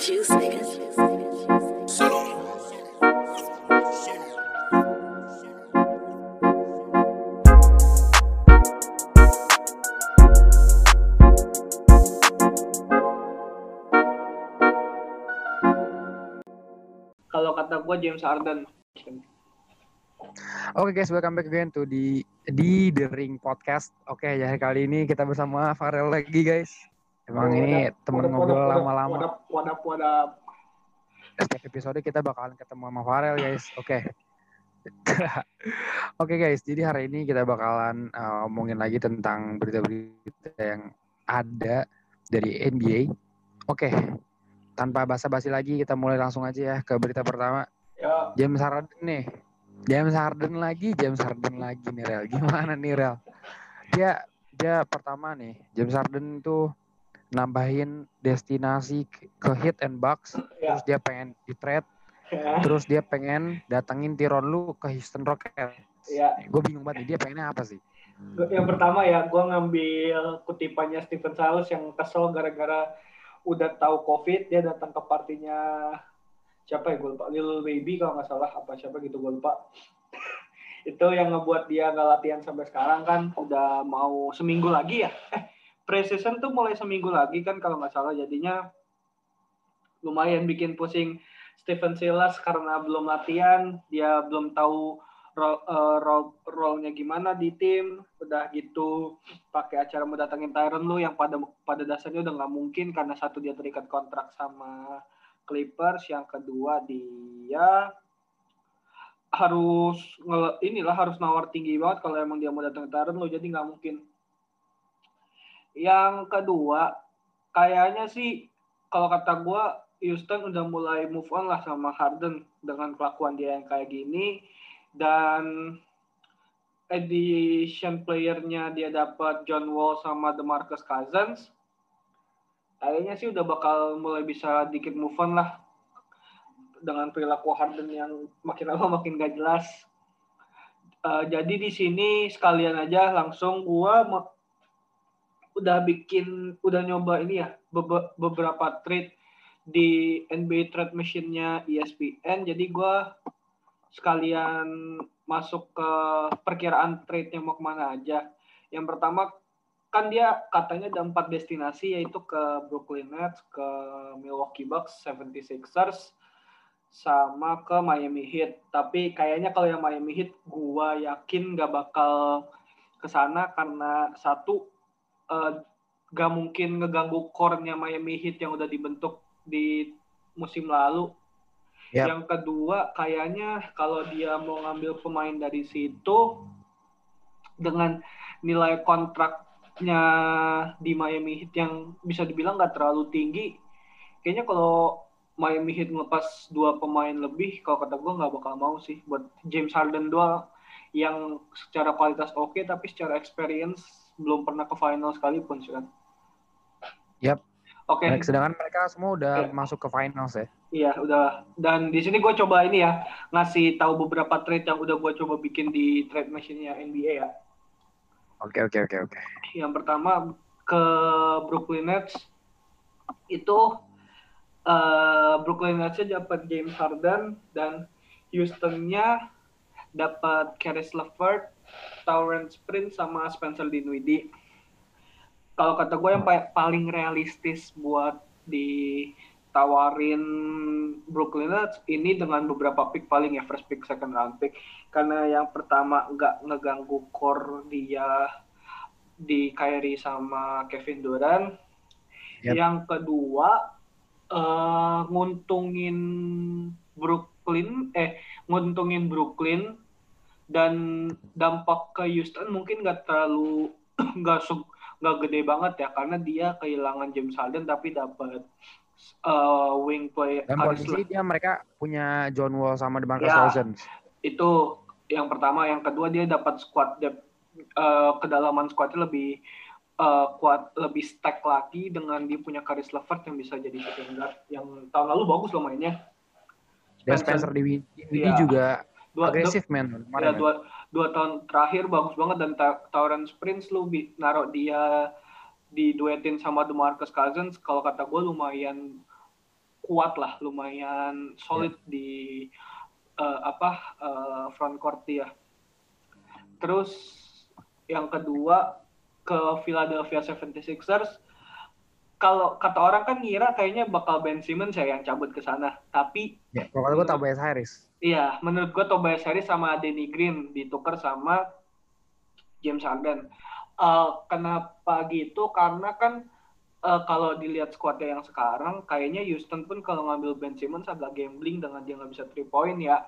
juice, nigga. Kalau kata gue James Harden. Oke guys, welcome back again to di di The Ring Podcast. Oke, jadi kali ini kita bersama Farel lagi guys. Emang ini temen wadap, ngobrol lama-lama. Wadap, wadap, wadap. Setiap episode kita bakalan ketemu sama Farel guys. Oke. Oke guys, jadi hari ini kita bakalan uh, ngomongin lagi tentang berita-berita yang ada dari NBA. Oke, tanpa basa-basi lagi kita mulai langsung aja ya ke berita pertama. Ya, James Harden nih. James Harden lagi, James Harden lagi nih Rel. Gimana nih Rel? Dia dia pertama nih, James Harden tuh nambahin destinasi ke hit and bucks, ya, terus dia pengen di trade, ya, terus dia pengen datengin Tyronn Lu ke Houston Rockets. ya. Gue bingung banget dia pengennya apa sih? Yang pertama ya, gue ngambil kutipannya Stephen Silas yang kesel gara-gara udah tahu COVID, dia datang ke partinya siapa ya gue lupa, Lil Baby kalau nggak salah apa siapa gitu gue lupa. itu yang ngebuat dia nggak latihan sampai sekarang kan udah mau seminggu lagi ya. Eh, preseason tuh mulai seminggu lagi kan kalau nggak salah. Jadinya lumayan bikin pusing Stephen Silas karena belum latihan, dia belum tahu role, eh, role, role-nya gimana di tim, udah gitu pakai acara mau datangin Tyron lu yang pada pada dasarnya udah nggak mungkin karena satu dia terikat kontrak sama Clippers, yang kedua dia harus nge- inilah harus nawar tinggi banget kalau emang dia mau datang Tyron lu. Jadi nggak mungkin. Yang kedua kayaknya sih kalau kata gua Houston udah mulai move on lah sama Harden dengan kelakuan dia yang kayak gini. Dan edition playernya dia dapat John Wall sama DeMarcus Cousins kayaknya sih udah bakal mulai bisa dikit move on lah dengan perilaku Harden yang makin lama makin gak jelas. Eh, jadi di sini sekalian aja langsung gua udah bikin udah nyoba ini ya bebe- beberapa trade di NBA trade machine-nya ESPN jadi gua sekalian masuk ke perkiraan trade-nya mau ke mana aja. Yang pertama kan dia katanya ada empat destinasi yaitu ke Brooklyn Nets, ke Milwaukee Bucks, 76ers, sama ke Miami Heat. Tapi kayaknya kalau yang Miami Heat gua yakin gak bakal ke sana karena satu eh, gak mungkin ngeganggu core-nya Miami Heat yang udah dibentuk di musim lalu. Yap. Yang kedua, kayaknya kalau dia mau ngambil pemain dari situ dengan nilai kontraknya di Miami Heat yang bisa dibilang nggak terlalu tinggi, kayaknya kalau Miami Heat ngelepas dua pemain lebih, kalau kata gue nggak bakal mau sih buat James Harden doang yang secara kualitas oke tapi secara experience belum pernah ke final sekalipun sih kan. Yap. Oke. Nah, sedangkan mereka semua udah Oke. masuk ke finals ya. Iya, udah. Dan di sini gue coba ini ya, ngasih tahu beberapa trade yang udah gue coba bikin di trade machine-nya NBA ya. Oke oke oke oke. Yang pertama ke Brooklyn Nets itu eh, Brooklyn Nets-nya dapat James Harden dan Houston-nya dapat Caris LeVert, Tauren Prince sama Spencer Dinwiddie. Kalau kata gue yang pa- paling realistis buat ditawarin Brooklyn Nets ini dengan beberapa pick paling ya first pick, second round pick. Karena yang pertama nggak ngeganggu core dia di Kyrie sama Kevin Durant. Yap. Yang kedua eh nguntungin Brooklyn eh nguntungin Brooklyn dan dampak ke Houston mungkin nggak terlalu nggak nggak gede banget ya karena dia kehilangan James Harden tapi dapat eh, wing play Dan posisi dia mereka punya John Wall sama DeMarcus Ya. Cousins. itu yang pertama yang kedua dia dapat squad depth eh, kedalaman squadnya lebih eh, kuat lebih stack lagi dengan dia punya Caris LeVert yang bisa jadi shooting guard yang tahun lalu bagus loh mainnya Dan Spencer- Dinwiddie Iya. juga dua, agresif men. ya, dua, dua tahun terakhir bagus banget dan Ta- Tauren Prince lu bi- naruh dia diduetin sama DeMarcus Cousins kalau kata gue lumayan kuat lah, lumayan solid di eh, apa eh, front court dia. Terus yang kedua ke Philadelphia 76ers kalau kata orang kan ngira kayaknya bakal Ben Simmons ya yang cabut ke sana. Tapi Ya, kalau gue Tobias Harris. iya, menurut gue Tobias Harris sama Danny Green ditukar sama James Harden. Eh, kenapa gitu? Karena kan eh, kalau dilihat skuadnya yang sekarang, kayaknya Houston pun kalau ngambil Ben Simmons agak gambling dengan dia nggak bisa three point ya.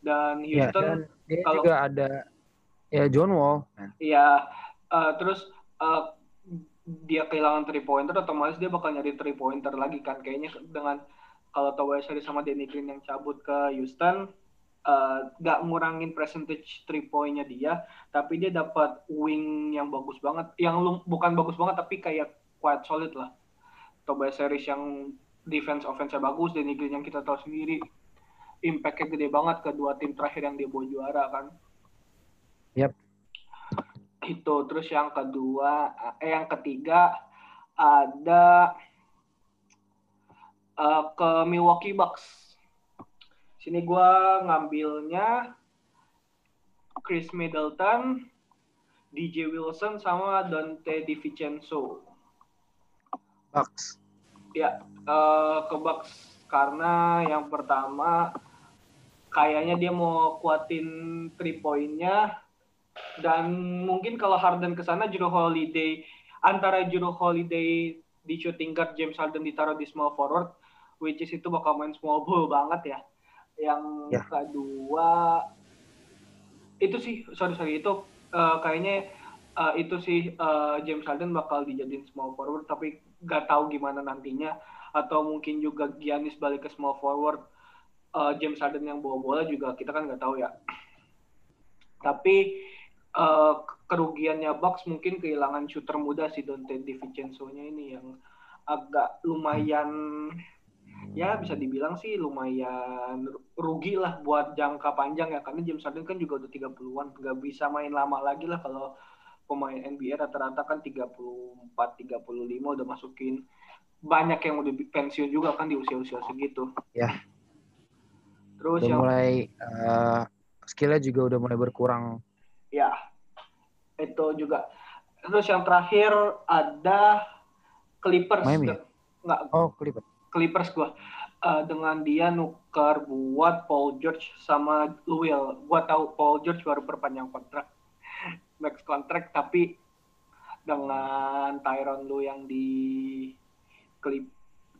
Dan Ya, Houston dan dia kalau- juga ada ya John Wall. Iya, eh, terus eh, dia kehilangan three pointer, otomatis dia bakal nyari three pointer lagi kan. Kayaknya dengan kalau Tobias Harris sama Danny Green yang cabut ke Houston, eh, nggak ngurangin percentage three pointnya dia, tapi dia dapat wing yang bagus banget, yang lu- bukan bagus banget tapi kayak quite solid lah. Tobias Harris yang defense offense bagus, Danny Green yang kita tahu sendiri impact-nya gede banget ke dua tim terakhir yang dia bawa juara kan itu terus yang kedua eh yang ketiga ada eh, ke Milwaukee Bucks. Sini gua ngambilnya Chris Middleton DJ Wilson sama Dante DiVincenzo. Bucks. Ya, eh, ke Bucks. Karena yang pertama kayaknya dia mau kuatin three point-nya dan mungkin kalau Harden ke sana Jrue Holiday antara Jrue Holiday di shooting guard James Harden ditaruh di small forward which is itu bakal main small ball banget ya. Yang Ya. kedua itu sih sorry sorry itu eh, kayaknya eh, itu sih eh, James Harden bakal dijadiin small forward tapi gak tahu gimana nantinya atau mungkin juga Giannis balik ke small forward Eh, James Harden yang bawa bola juga kita kan nggak tahu ya tapi eh, kerugiannya Bucks mungkin kehilangan shooter muda si Dante DiVincenzo-nya ini yang agak lumayan ya bisa dibilang sih lumayan rugi lah buat jangka panjang ya karena James Harden kan juga udah 30-an nggak bisa main lama lagi lah kalau pemain NBA rata-rata kan 34 35 udah masukin banyak yang udah pensiun juga kan di usia-usia segitu. Ya. Terus Udah yang mulai eh, skillnya juga udah mulai berkurang. Ya itu juga. Terus yang terakhir ada Clippers. Miami. Nggak, Oh, Clippers. Clippers gua Eh, dengan dia nuker buat Paul George sama Will. Gua tahu Paul George baru perpanjang kontrak, max kontrak, tapi dengan Tyron Lue yang di Clip,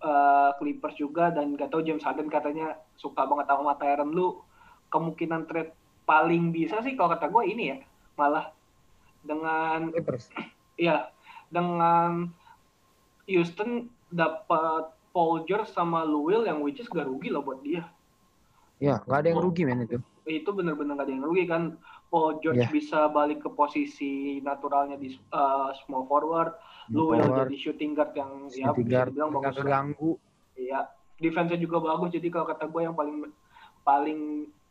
eh, Clippers juga dan gak tahu James Harden katanya suka banget sama Tyron Lue. Kemungkinan trade paling bisa sih kalau kata gue ini ya, malah dengan Clippers. ya dengan Houston dapat Paul George sama Lou Will yang which is gak rugi loh buat dia. Ya, nggak ada yang rugi men itu. Itu bener-bener gak ada yang rugi kan. Paul George Ya. bisa balik ke posisi naturalnya di uh, small forward. Forward, jadi shooting guard yang ya shooting bisa guard, dibilang bagus. keganggu. Iya. Defense-nya juga bagus. Jadi kalau kata gue yang paling paling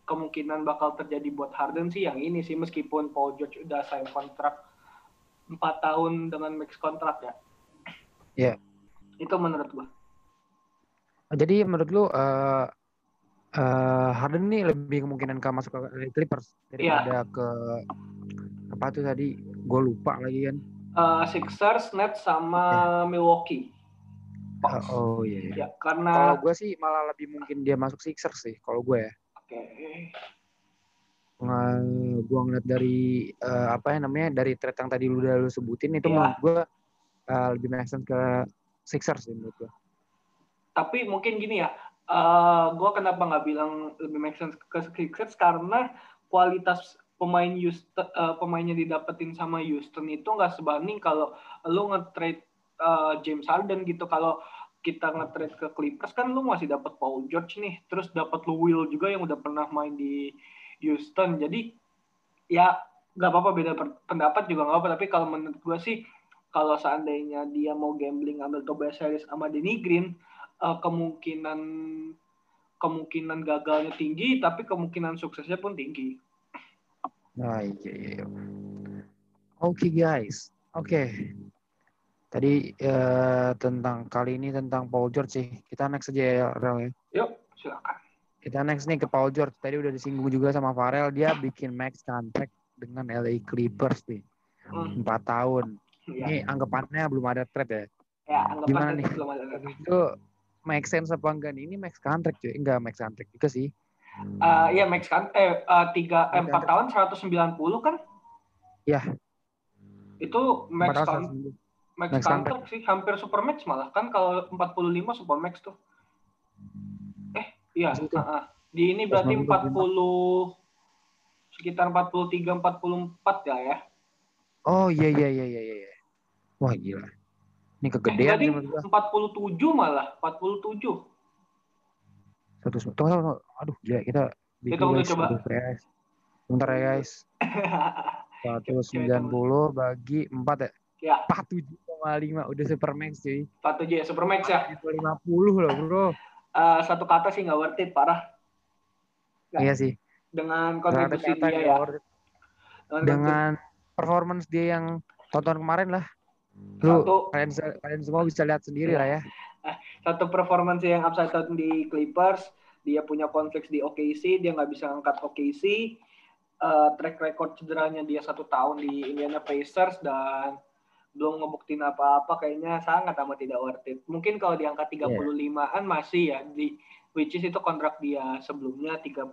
kemungkinan bakal terjadi buat Harden sih yang ini sih meskipun Paul George udah sign kontrak 4 tahun dengan max kontrak ya. Iya. Itu menurut gue. Jadi menurut lu eh eh, Harden nih lebih kemungkinan ke masuk ke Clippers daripada ke apa tuh tadi? Gue lupa lagi kan. Uh, Sixers, Nets sama Milwaukee. Eh, oh iya. iya. Ya, Kalau karena gue sih malah lebih mungkin dia masuk Sixers sih. Kalau gue ya. Oke. Nge- gua ngeliat dari eh, apa ya namanya dari trade yang tadi lu udah lu sebutin itu Iya. menurut gua eh, lebih make sense ke Sixers sih menurut gua. Tapi mungkin gini ya, uh, gue kenapa nggak bilang lebih make sense ke Sixers karena kualitas pemain Houston, uh, pemainnya didapetin sama Houston itu nggak sebanding kalau lu nge-trade uh, James Harden gitu. Kalau kita nge-trade ke Clippers kan lu masih dapat Paul George nih, terus dapat Lou Will juga yang udah pernah main di Houston. Jadi ya nggak apa-apa beda pendapat juga nggak apa. Tapi kalau menurut gue sih kalau seandainya dia mau gambling ambil Tobias Harris sama Danny Green, eh, kemungkinan kemungkinan gagalnya tinggi, tapi kemungkinan suksesnya pun tinggi. Nah, iya, iya. iya. Oke guys, oke. Tadi eh, tentang kali ini tentang Paul George sih. Kita next aja ya, Rel ya. Yuk, silakan. Kita next nih ke Paul George. Tadi udah disinggung juga sama Farel. Dia bikin max contract dengan LA Clippers nih. Hmm, Empat tahun. ya. Ini anggapannya belum ada trade ya. ya, gimana nih? belum ada. Itu make sense apa enggak nih? Ini max contract cuy. Enggak max contract juga sih. Eh, iya, max kan eh tiga eh, empat tahun 190 kan? Iya. Itu max Empat kan max, max contract sih hampir super max malah kan kalau 45 super max tuh. Eh, iya, ah, ah. Di ini berarti 190. 40 sekitar 43 44 ya ya. Oh iya iya iya iya iya. Wah gila. Ini kegedean menurut gua. 47 malah, 47. Satu tunggu, tunggu. Aduh gila kita Hitung dulu guys. coba. Guys. Bentar ya guys. 190 bagi 4 ya. Ya. 47,5 udah super max cuy. 47 ya super max ya. 50 loh bro. Eh, satu kata sih nggak worth it parah Ya. Iya sih. dengan kontribusi dia ya. Dengan, Dengan performance dia yang tonton kemarin lah. Lu satu kalian kalian semua bisa lihat sendiri lah ya. satu performance yang upside down di Clippers, dia punya konflik di OKC, dia nggak bisa angkat OKC, eh, track record cederanya dia satu tahun di Indiana Pacers dan belum ngebuktiin apa-apa kayaknya sangat amat tidak worth it. Mungkin kalau di angka 35-an masih ya di which is itu kontrak dia sebelumnya 35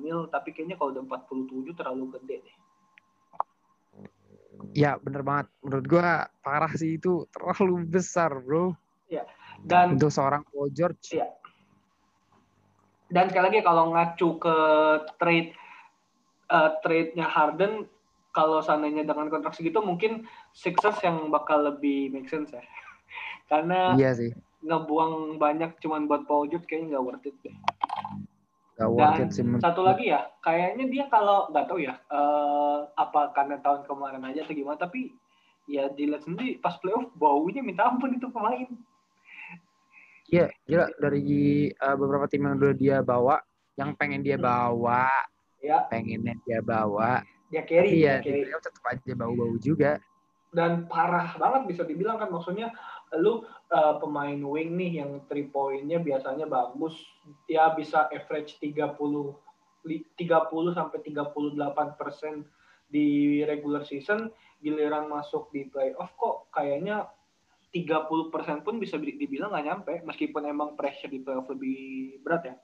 mil tapi kayaknya kalau udah 47 terlalu gede deh. Ya bener banget. Menurut gua parah sih itu terlalu besar bro. Dan Untuk seorang Paul George. Iya. dan sekali lagi kalau ngacu ke trade eh, trade-nya Harden kalau seandainya dengan kontrak segitu mungkin Sixers yang bakal lebih make sense ya. Karena Iya sih. ngebuang banyak cuman buat Paul George kayaknya nggak worth it deh. Gak worth Dan it sih. satu lagi ya, kayaknya dia kalau nggak tahu ya eh, apa karena tahun kemarin aja atau gimana, tapi ya dilihat sendiri pas playoff baunya minta ampun itu pemain. Iya, gila dari uh, beberapa tim yang udah dia bawa, yang pengen dia bawa, Ya, pengennya dia bawa, dia carry, tapi dia ya di carry. tetap aja bau-bau juga. dan parah banget bisa dibilang kan maksudnya lu uh, pemain wing nih yang three point-nya biasanya bagus ya bisa average 30 li- 30 sampai 38 persen di regular season giliran masuk di playoff kok kayaknya 30 persen pun bisa di- dibilang nggak nyampe meskipun emang pressure di playoff lebih berat ya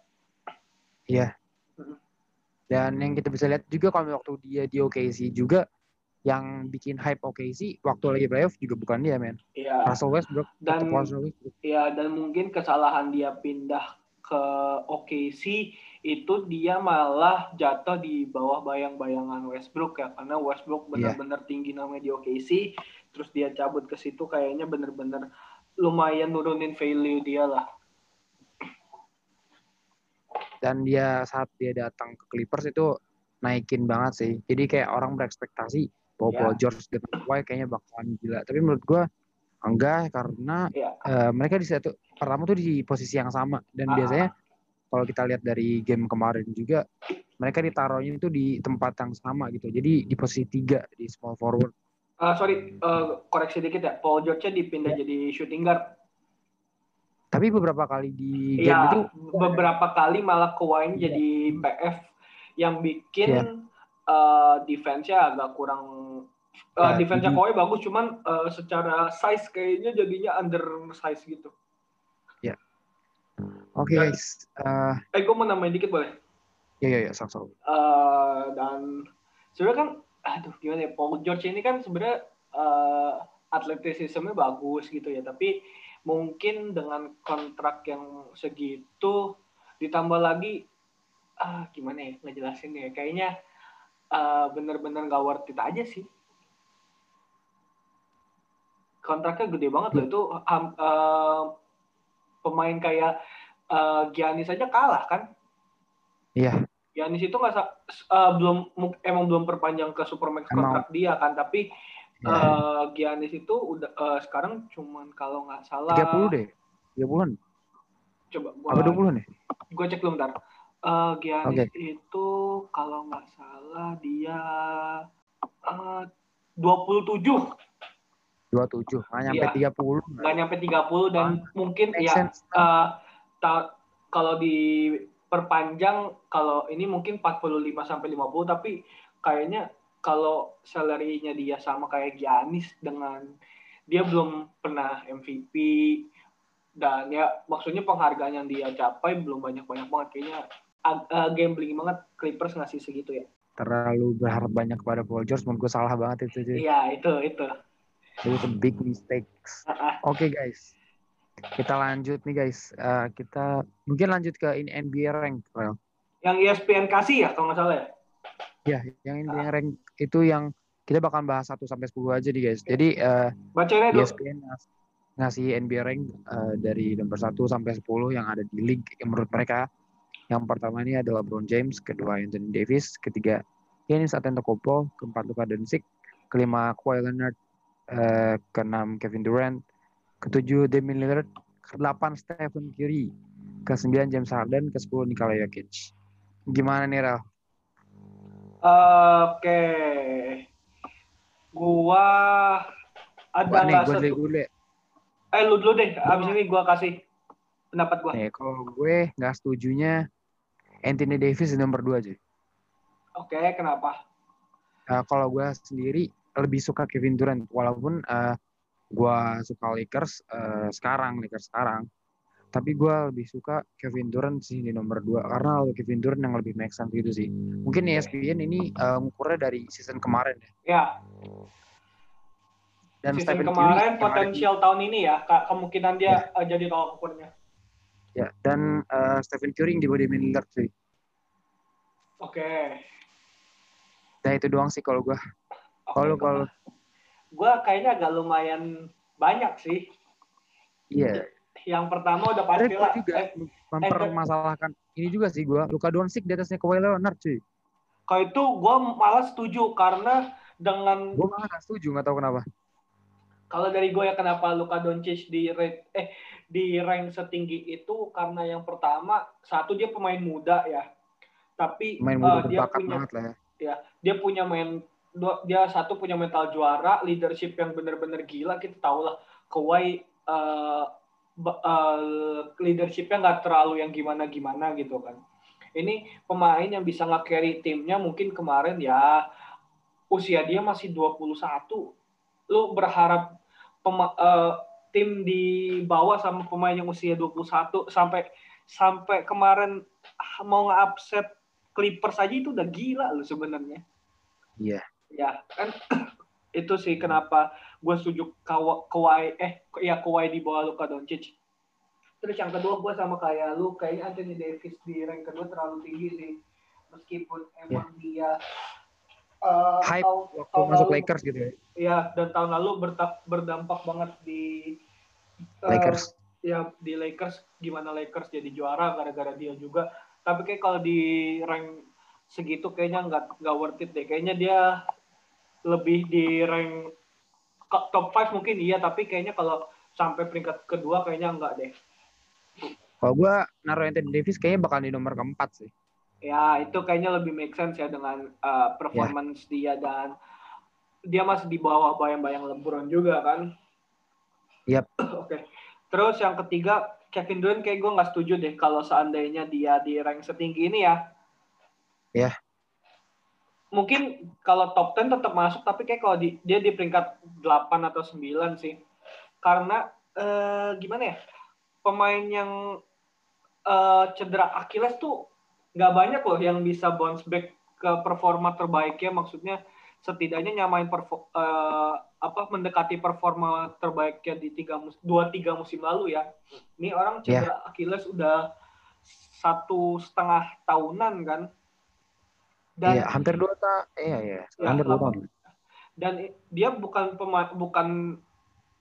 Dan yang kita bisa lihat juga kalau waktu dia di OKC juga, yang bikin hype OKC waktu lagi playoff juga bukan dia men. Iya Russell Westbrook, Dan- Russell Westbrook. Ya, dan mungkin kesalahan dia pindah ke OKC itu dia malah jatuh di bawah bayang-bayangan Westbrook ya karena Westbrook Iya. benar-benar tinggi namanya di OKC terus dia cabut ke situ kayaknya benar-benar lumayan nurunin value dia lah. Dan dia saat dia datang ke Clippers itu naikin banget sih. Jadi kayak orang berekspektasi bahwa. Paul George dengan Kawhi kayaknya bakalan gila. Tapi menurut gua enggak karena Ya. eh, mereka di satu pertama tuh di posisi yang sama dan Ah. biasanya kalau kita lihat dari game kemarin juga mereka ditaruhnya itu di tempat yang sama gitu. Jadi di posisi tiga di small forward. Eh, sorry, eh, koreksi dikit ya. Paul George-nya dipindah Ya. jadi shooting guard. Tapi beberapa kali di game Iya, itu beberapa kali malah Kawhi Iya. jadi PF yang bikin Iya. eh, defense-nya agak kurang eh, Ya, defense-nya Kawhi bagus cuman eh, secara size kayaknya jadinya under size gitu. oke Dan- guys. Eh, Eh, gue mau nambahin dikit boleh? ya ya ya sok. Eh, dan sebenarnya kan, aduh gimana ya, Paul George ini kan sebenarnya eh, atletisismnya bagus gitu ya, tapi mungkin dengan kontrak yang segitu ditambah lagi ah gimana ya ngejelasin ya kayaknya eh, bener-bener gak worth it aja sih kontraknya gede banget loh itu eh, pemain kayak eh, Giannis aja kalah kan Iya. Giannis itu nggak eh, belum emang belum perpanjang ke Supermax Emang. kontrak dia kan tapi Ya. eh, Giannis itu udah eh, sekarang cuman kalau nggak salah 30 deh. 30-an. coba gua Apa 20-an ya? gue cek dulu bentar. Eh, Giannis Oke. itu kalau nggak salah dia eh, 27 27, nggak nyampe Iya. 30. nggak nyampe 30 dan mungkin Make ya sense. eh, ta- kalau diperpanjang kalau ini mungkin 45 sampai 50 tapi kayaknya kalau salary-nya dia sama kayak Giannis dengan dia belum pernah MVP dan ya maksudnya penghargaan yang dia capai belum banyak-banyak banget kayaknya eh, gambling banget Clippers ngasih segitu ya. Terlalu berharap banyak kepada Paul George, menurut gue salah banget itu. cuy. Iya, itu itu. Itu a big mistakes. Ah, ah. Oke guys, kita lanjut nih guys. Eh, kita mungkin lanjut ke ini NBA rank. Yang ESPN kasih ya kalau nggak salah ya. Ya, yang NBA rank itu yang kita bakal bahas 1 sampai 10 aja nih guys. Jadi eh, Bacain aja dulu. ESPN ngas- ngasih NBA rank eh, dari nomor 1 sampai 10 yang ada di league yang menurut mereka. Yang pertama ini adalah LeBron James, kedua Anthony Davis, ketiga Giannis Antetokounmpo, keempat Luka Doncic, kelima Kawhi Leonard, eh, keenam Kevin Durant, ketujuh Damian Lillard, kedelapan Stephen Curry, kesembilan James Harden, ke sepuluh Nikola Jokic. Gimana nih Rel? Oke. Gua ada Gua nih, gue setu- dulu ya. Eh lu dulu deh. Abis ini gua kasih pendapat gua. Nih, kalau gue nggak setujunya Anthony Davis di nomor 2 aja. Oke, kenapa? Eh, kalau gue sendiri lebih suka Kevin Durant walaupun eh, gue suka Lakers eh, sekarang Lakers sekarang tapi gue lebih suka Kevin Durant sih di nomor 2 karena Kevin Durant yang lebih make sense gitu sih. Mungkin ESPN ini eh, ngukurnya dari season kemarin ya. Ya, dan season Stephen Curry kemarin di- potensial tahun ini ya, Kak, kemungkinan dia eh, jadi tolak ukurnya. ya dan eh, Stephen Curry di Damian Lillard sih. Oke. nah itu doang sih kalau gue kalau kalau gua kayaknya agak lumayan banyak sih. iya Yang pertama udah pasti gue lah. juga Eh, mempermasalahkan ini juga sih gue Luka Doncic di atasnya Kawhi Leonard cuy. Kalau itu gua malah setuju karena dengan gue malah gak setuju gak tahu kenapa. Kalau dari gue ya kenapa Luka Doncic di rate eh di rank setinggi itu karena yang pertama satu dia pemain muda ya. Tapi main eh, muda dia berbakat punya banget lah ya. Dia punya main dia satu punya mental juara leadership yang bener-bener gila kita tahu lah. Kawhi eh, eh, leadershipnya nggak terlalu yang gimana-gimana gitu kan. Ini pemain yang bisa nge-carry timnya mungkin kemarin ya usia dia masih 21 lu berharap pema- eh, tim di bawah sama pemain yang usia 21 sampai sampai kemarin mau nge-upset Clippers aja itu udah gila lu sebenarnya. Iya. Ya kan itu sih kenapa gue setuju Kawa- Kawhi eh ya Kawhi di bawah Luka Doncic. Terus yang kedua gue sama kayak lu kayaknya Anthony Davis di rank kedua terlalu tinggi sih. Meskipun emang dia eh, Hype tahun- waktu tahun masuk lalu- Lakers gitu ya. Ya dan tahun lalu berta- berdampak banget di eh, Lakers. ya di Lakers. Gimana Lakers jadi juara gara-gara dia juga. Tapi kayak kalau di rank segitu kayaknya nggak nggak worth it deh. Kayaknya dia lebih di rank top 5 mungkin iya tapi kayaknya kalau sampai peringkat kedua kayaknya enggak deh Kalau gue naruh Anthony Davis kayaknya bakal di nomor keempat sih. ya itu kayaknya lebih make sense ya dengan uh, performance dia dan dia masih di bawah bayang-bayang LeBron juga kan Yap. oke terus yang ketiga Kevin Durant kayak gue nggak setuju deh kalau seandainya dia di rank setinggi ini ya Ya. Mungkin kalau top 10 tetap masuk tapi kayak kalau di, dia di peringkat 8 atau 9 sih. Karena eh, gimana ya pemain yang eh, cedera Achilles tuh nggak banyak loh yang bisa bounce back ke performa terbaiknya. Maksudnya setidaknya nyamain perfor- eh, apa mendekati performa terbaiknya di tiga mus- dua tiga musim lalu ya. Ini orang cedera Achilles udah satu setengah tahunan kan dan Iya, hampir dua tahun. Iya, iya. Ya, hampir dua tahun. dan dia bukan pema- bukan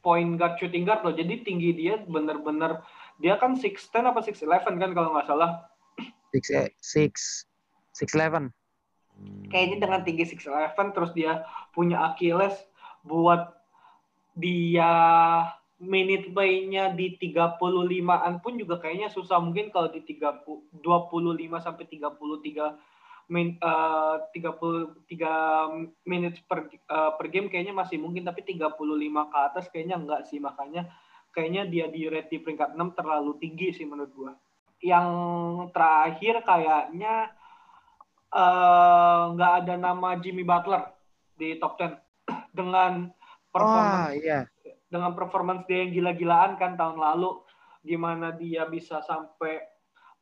point guard shooting guard loh jadi tinggi dia bener-bener dia kan 6'10 apa 6'11 kan kalau nggak salah Six, eh, six, six eleven. kayaknya dengan tinggi 6'11 terus dia punya Achilles buat dia minute play-nya di 35-an pun juga kayaknya susah mungkin kalau di 30 25 sampai 33 min, eh, 33 menit per eh, per game kayaknya masih mungkin tapi 35 ke atas kayaknya enggak sih makanya kayaknya dia di rate di peringkat 6 terlalu tinggi sih menurut gua. Yang terakhir kayaknya eh, nggak ada nama Jimmy Butler di top 10 dengan performance Wah, iya. dengan performance dia yang gila-gilaan kan tahun lalu gimana dia bisa sampai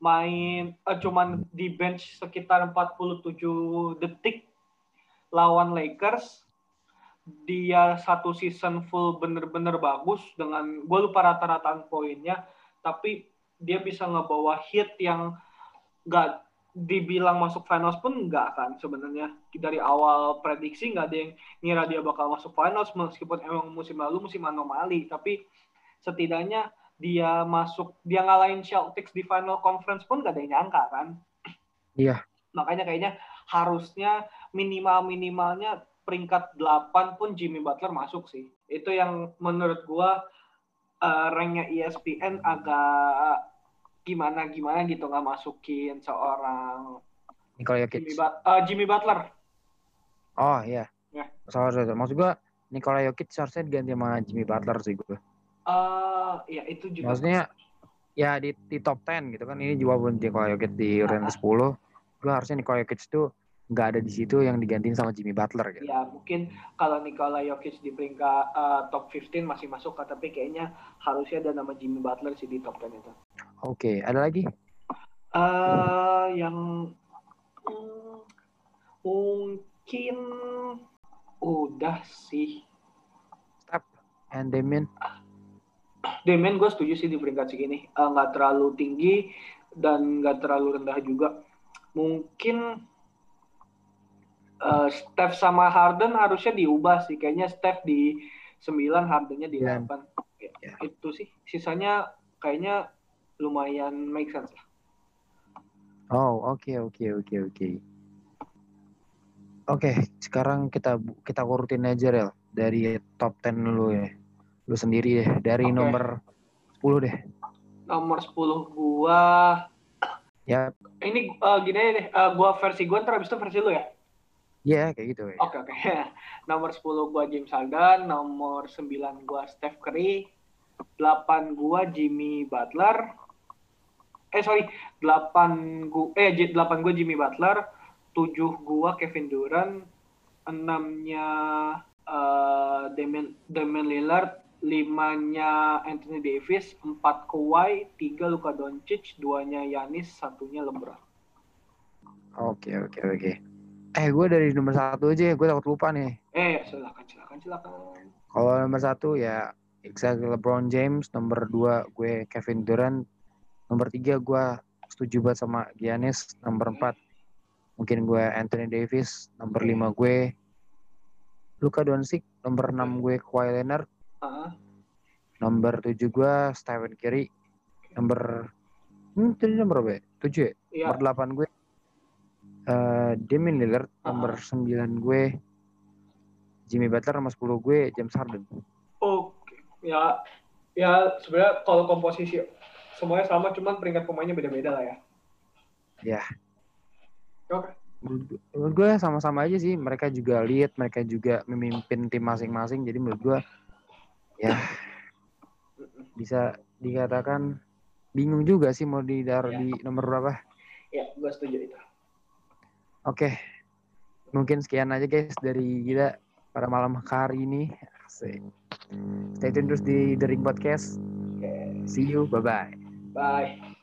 main eh, cuman di bench sekitar 47 detik lawan Lakers. Dia satu season full bener-bener bagus dengan gue lupa rata-rataan poinnya tapi dia bisa ngebawa hit yang gak dibilang masuk finals pun enggak kan sebenarnya. Dari awal prediksi nggak ada yang ngira dia bakal masuk finals meskipun emang musim lalu musim anomali tapi setidaknya dia masuk dia ngalahin Celtics di final conference pun gak ada yang nyangka kan Iya. makanya kayaknya harusnya minimal minimalnya peringkat 8 pun Jimmy Butler masuk sih itu yang menurut gua eh, ranknya ESPN agak gimana gimana gitu nggak masukin seorang Nikola Jokic. Jimmy, But- eh, Jimmy Butler Oh iya. Ya. Sorry, sorry. Maksud gua Nikola Jokic harusnya diganti sama Jimmy Butler sih gue. Eh ya itu juga Maksudnya ya di, di top 10 gitu kan ini juga belum Nikola Jokic di rank 10. Gue harusnya Nikola Jokic tuh nggak ada di situ yang digantiin sama Jimmy Butler gitu. Ya mungkin kalau Nikola Jokic di peringkat eh, top 15 masih masuk, tapi kayaknya harusnya ada nama Jimmy Butler sih di top 10 itu. Oke, ada lagi? eh yang hmm, mungkin udah sih. Step and Damien. Demian gue setuju sih di peringkat segini. Eh, nggak terlalu tinggi dan nggak terlalu rendah juga. Mungkin eh, Steph sama Harden harusnya diubah sih. Kayaknya Steph di 9, Hardennya di Sembilan. 8. Ya, Ya. Itu sih. Sisanya kayaknya lumayan make sense lah. Oh, oke oke oke oke. Oke, sekarang kita kita urutin aja Rel dari top 10 lu ya. Lu sendiri deh dari Oke. nomor 10 deh. Nomor 10 gua Ya, ini eh, gini aja deh. Eh, gua versi gua ntar abis itu versi lu ya. ya kayak gitu ya. Oke oke. nomor 10 gua James Harden, nomor 9 gua Steph Curry, 8 gua Jimmy Butler. Eh sorry, 8 gua eh J- 8 gua Jimmy Butler, 7 gua Kevin Durant, 6-nya eh Damian Damian Lillard, 5-nya Anthony Davis, 4 Kawhi, 3 Luka Doncic, 2-nya Yanis, satunya LeBron. Oke oke oke. Eh, gue dari nomor satu aja, gue takut lupa nih. Eh, silakan silakan silakan. Kalau nomor satu ya exactly LeBron James, nomor dua gue Kevin Durant, nomor tiga gue setuju banget sama Giannis, nomor empat mungkin gue Anthony Davis, nomor lima gue Luka Doncic, nomor enam gue Kawhi Leonard, Nomor tujuh gue Stephen Curry, nomor hmm, tadi nomor berapa ya? Tujuh ya? iya. Nomor delapan gue eh Damian Lillard, nomor sembilan gue Jimmy Butler, nomor sepuluh gue James Harden. Oke, ya, ya sebenarnya kalau komposisi semuanya sama, cuman peringkat pemainnya beda-beda lah ya. Ya. Oke, menurut gue- menurut gue sama-sama aja sih mereka juga lead mereka juga memimpin tim masing-masing jadi menurut gue ya bisa dikatakan bingung juga sih mau ditaruh Ya. di nomor berapa ya, gue setuju itu. oke mungkin sekian aja guys dari kita pada malam hari ini Asik. stay tune terus di The Ring Podcast see you bye bye Bye.